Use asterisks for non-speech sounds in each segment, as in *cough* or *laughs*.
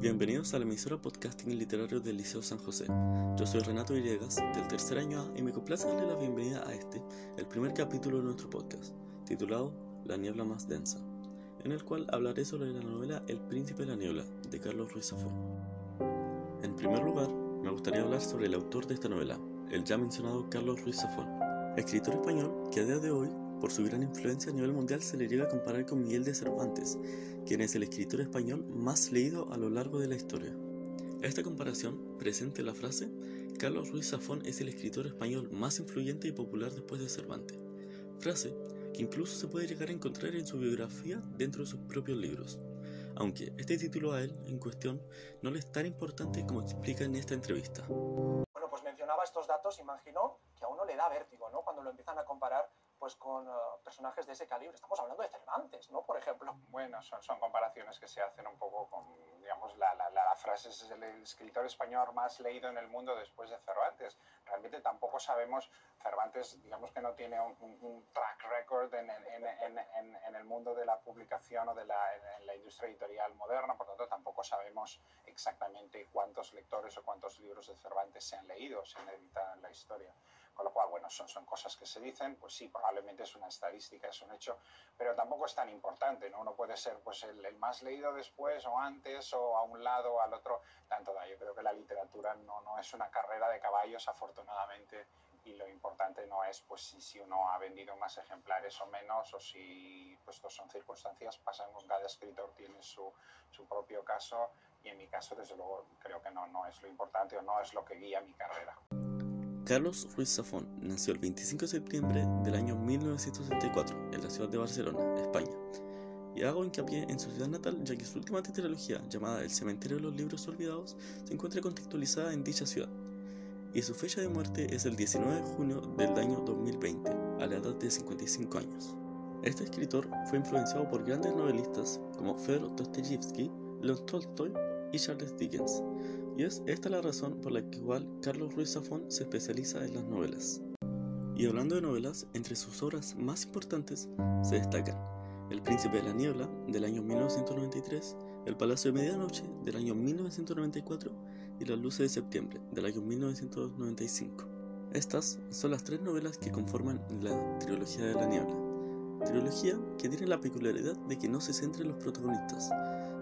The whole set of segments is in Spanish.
Bienvenidos a la emisora podcasting literario del Liceo San José. Yo soy Renato Villegas, del tercer año A, y me complace darle la bienvenida a este, el primer capítulo de nuestro podcast, titulado La niebla más densa, en el cual hablaré sobre la novela El príncipe de la niebla, de Carlos Ruiz Zafón. En primer lugar, me gustaría hablar sobre el autor de esta novela, el ya mencionado Carlos Ruiz Zafón, escritor español que a día de hoy por su gran influencia a nivel mundial se le llega a comparar con Miguel de Cervantes, quien es el escritor español más leído a lo largo de la historia. Esta comparación presenta la frase Carlos Ruiz Zafón es el escritor español más influyente y popular después de Cervantes, frase que incluso se puede llegar a encontrar en su biografía dentro de sus propios libros, aunque este título a él en cuestión no le es tan importante como explica en esta entrevista. Bueno, pues mencionaba estos datos, imagino que a uno le da vértigo, ¿no? Cuando lo empiezan a comparar pues con uh, personajes de ese calibre. Estamos hablando de Cervantes, ¿no? Por ejemplo. Bueno, son, son comparaciones que se hacen un poco con, digamos, la, la, la, frase es el escritor español más leído en el mundo después de Cervantes. Realmente tampoco sabemos, Cervantes, digamos que no tiene un, un, un track record en, en, en, en, el mundo de la publicación o de la, en la industria editorial moderna, por lo tanto tampoco sabemos exactamente cuántos lectores o cuántos libros de Cervantes se han leído, se han editado en la historia. Con lo cual, bueno, son, son cosas que se dicen, pues sí, probablemente es una estadística, es un hecho, pero tampoco es tan importante, ¿no? Uno puede ser pues el, el más leído después o antes o a un lado o al otro, tanto da. Yo creo que la literatura no, no es una carrera de caballos, afortunadamente, y lo importante no es pues si, si uno ha vendido más ejemplares o menos o si pues esto son circunstancias pasan con cada escritor tiene su, su propio caso y en mi caso desde luego creo que no, no es lo importante o no es lo que guía mi carrera. Carlos Ruiz Zafón nació el 25 de septiembre del año 1964 en la ciudad de Barcelona, España. Y hago hincapié en su ciudad natal ya que su última tetralogía, llamada El cementerio de los libros olvidados, se encuentra contextualizada en dicha ciudad. Y su fecha de muerte es el 19 de junio del año 2020, a la edad de 55 años. Este escritor fue influenciado por grandes novelistas como Fyodor Dostoyevsky, Leon Tolstoy y Charles Dickens, y es esta la razón por la cual Carlos Ruiz Zafón se especializa en las novelas. Y hablando de novelas, entre sus obras más importantes se destacan El Príncipe de la Niebla, del año 1993, El Palacio de Medianoche, del año 1994, y Las Luces de Septiembre, del año 1995. Estas son las tres novelas que conforman la trilogía de la niebla. Trilogía que tiene la peculiaridad de que no se centra en los protagonistas,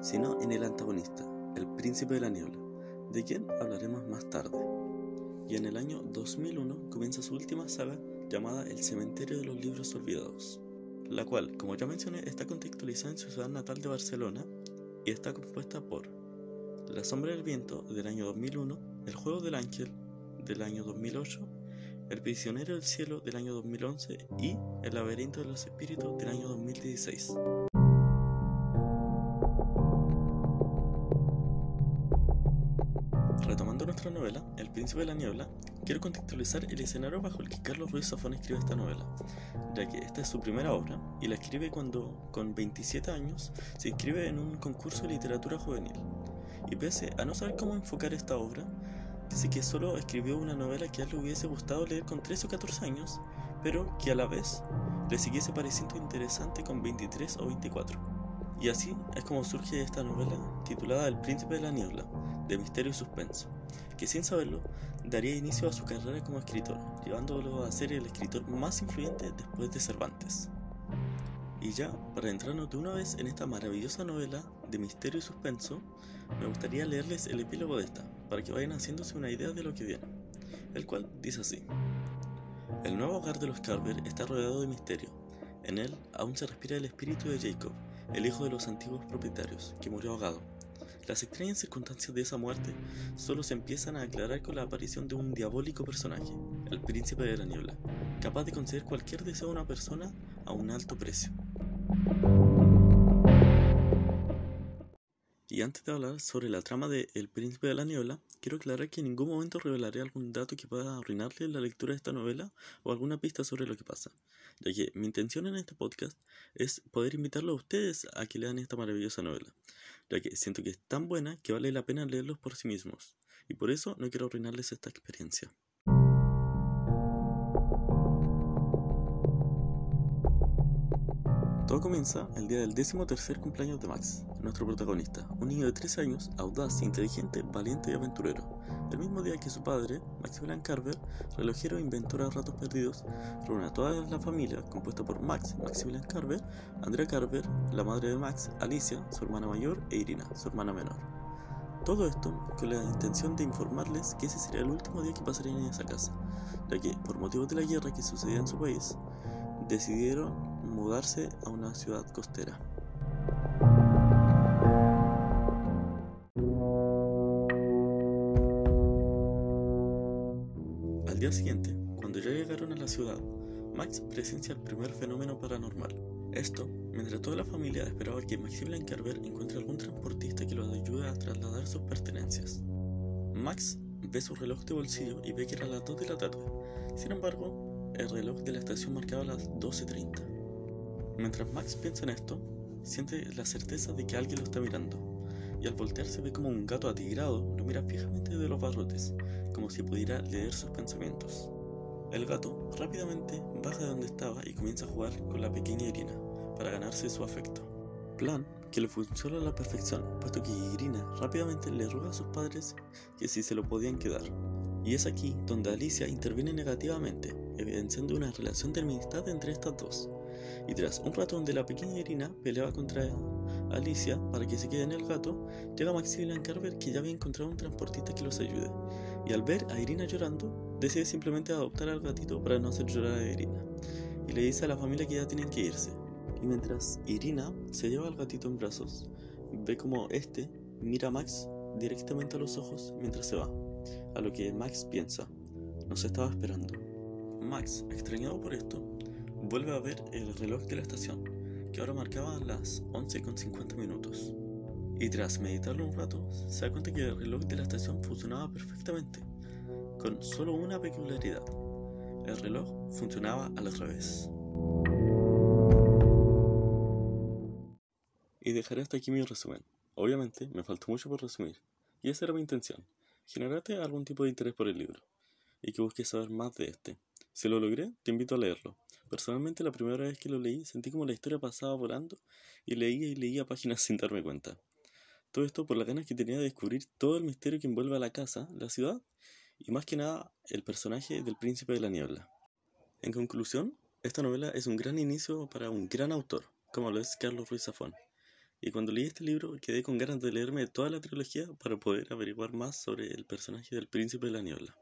sino en el antagonista, el príncipe de la niebla de quien hablaremos más tarde. Y en el año 2001 comienza su última saga llamada El Cementerio de los Libros Olvidados, la cual, como ya mencioné, está contextualizada en su ciudad natal de Barcelona y está compuesta por La Sombra del Viento del año 2001, El Juego del Ángel del año 2008, El Prisionero del Cielo del año 2011 y El Laberinto de los Espíritus del año 2016. Príncipe de la Niebla, quiero contextualizar el escenario bajo el que Carlos Ruiz Zafón escribe esta novela, ya que esta es su primera obra y la escribe cuando, con 27 años, se inscribe en un concurso de literatura juvenil. Y pese a no saber cómo enfocar esta obra, dice que solo escribió una novela que a él le hubiese gustado leer con 13 o 14 años, pero que a la vez le siguiese pareciendo interesante con 23 o 24. Y así es como surge esta novela titulada El Príncipe de la Niebla, de misterio y suspenso, que sin saberlo daría inicio a su carrera como escritor, llevándolo a ser el escritor más influyente después de Cervantes. Y ya, para entrarnos de una vez en esta maravillosa novela de misterio y suspenso, me gustaría leerles el epílogo de esta, para que vayan haciéndose una idea de lo que viene, el cual dice así. El nuevo hogar de los Carver está rodeado de misterio. En él aún se respira el espíritu de Jacob, el hijo de los antiguos propietarios, que murió ahogado. Las extrañas circunstancias de esa muerte solo se empiezan a aclarar con la aparición de un diabólico personaje, el príncipe de la niebla, capaz de conceder cualquier deseo a una persona a un alto precio. Y antes de hablar sobre la trama de El Príncipe de la Niebla, quiero aclarar que en ningún momento revelaré algún dato que pueda arruinarle la lectura de esta novela o alguna pista sobre lo que pasa, ya que mi intención en este podcast es poder invitarlo a ustedes a que lean esta maravillosa novela, ya que siento que es tan buena que vale la pena leerlos por sí mismos, y por eso no quiero arruinarles esta experiencia. Todo comienza el día del décimo tercer cumpleaños de Max, nuestro protagonista, un niño de 13 años, audaz, inteligente, valiente y aventurero. El mismo día que su padre, Maximilian Carver, relojero e inventor de ratos perdidos, reúne a toda la familia compuesta por Max, Maximilian Carver, Andrea Carver, la madre de Max, Alicia, su hermana mayor, e Irina, su hermana menor. Todo esto con la intención de informarles que ese sería el último día que pasarían en esa casa, ya que, por motivos de la guerra que sucedía en su país, decidieron mudarse a una ciudad costera. Al día siguiente, cuando ya llegaron a la ciudad, Max presencia el primer fenómeno paranormal. Esto, mientras toda la familia esperaba que Maximilian Carver encuentre algún transportista que lo ayude a trasladar sus pertenencias. Max ve su reloj de bolsillo y ve que era las 2 de la tarde. Sin embargo, el reloj de la estación marcaba las 12.30. Mientras Max piensa en esto, siente la certeza de que alguien lo está mirando, y al voltearse ve como un gato atigrado lo mira fijamente de los barrotes, como si pudiera leer sus pensamientos. El gato rápidamente baja de donde estaba y comienza a jugar con la pequeña Irina para ganarse su afecto. Plan que le funciona a la perfección, puesto que Irina rápidamente le ruega a sus padres que si se lo podían quedar. Y es aquí donde Alicia interviene negativamente, evidenciando una relación de amistad entre estas dos. Y tras un rato donde la pequeña Irina peleaba contra Alicia para que se quede en el gato, llega Maximilian Carver que ya había encontrado un transportista que los ayude. Y al ver a Irina llorando, decide simplemente adoptar al gatito para no hacer llorar a Irina. Y le dice a la familia que ya tienen que irse. Y mientras Irina se lleva al gatito en brazos, ve como este mira a Max directamente a los ojos mientras se va. A lo que Max piensa, nos estaba esperando. Max, extrañado por esto, vuelve a ver el reloj de la estación, que ahora marcaba las 11.50 minutos. Y tras meditarlo un rato, se da cuenta que el reloj de la estación funcionaba perfectamente, con solo una peculiaridad. El reloj funcionaba al revés. Y dejaré hasta aquí mi resumen. Obviamente, me faltó mucho por resumir, y esa era mi intención, generarte algún tipo de interés por el libro, y que busques saber más de este. Si lo logré, te invito a leerlo. Personalmente, la primera vez que lo leí, sentí como la historia pasaba volando y leía y leía páginas *laughs* sin darme cuenta. Todo esto por las ganas que tenía de descubrir todo el misterio que envuelve a la casa, la ciudad y más que nada el personaje del príncipe de la niebla. En conclusión, esta novela es un gran inicio para un gran autor, como lo es Carlos Ruiz Zafón. Y cuando leí este libro quedé con ganas de leerme toda la trilogía para poder averiguar más sobre el personaje del príncipe de la niebla.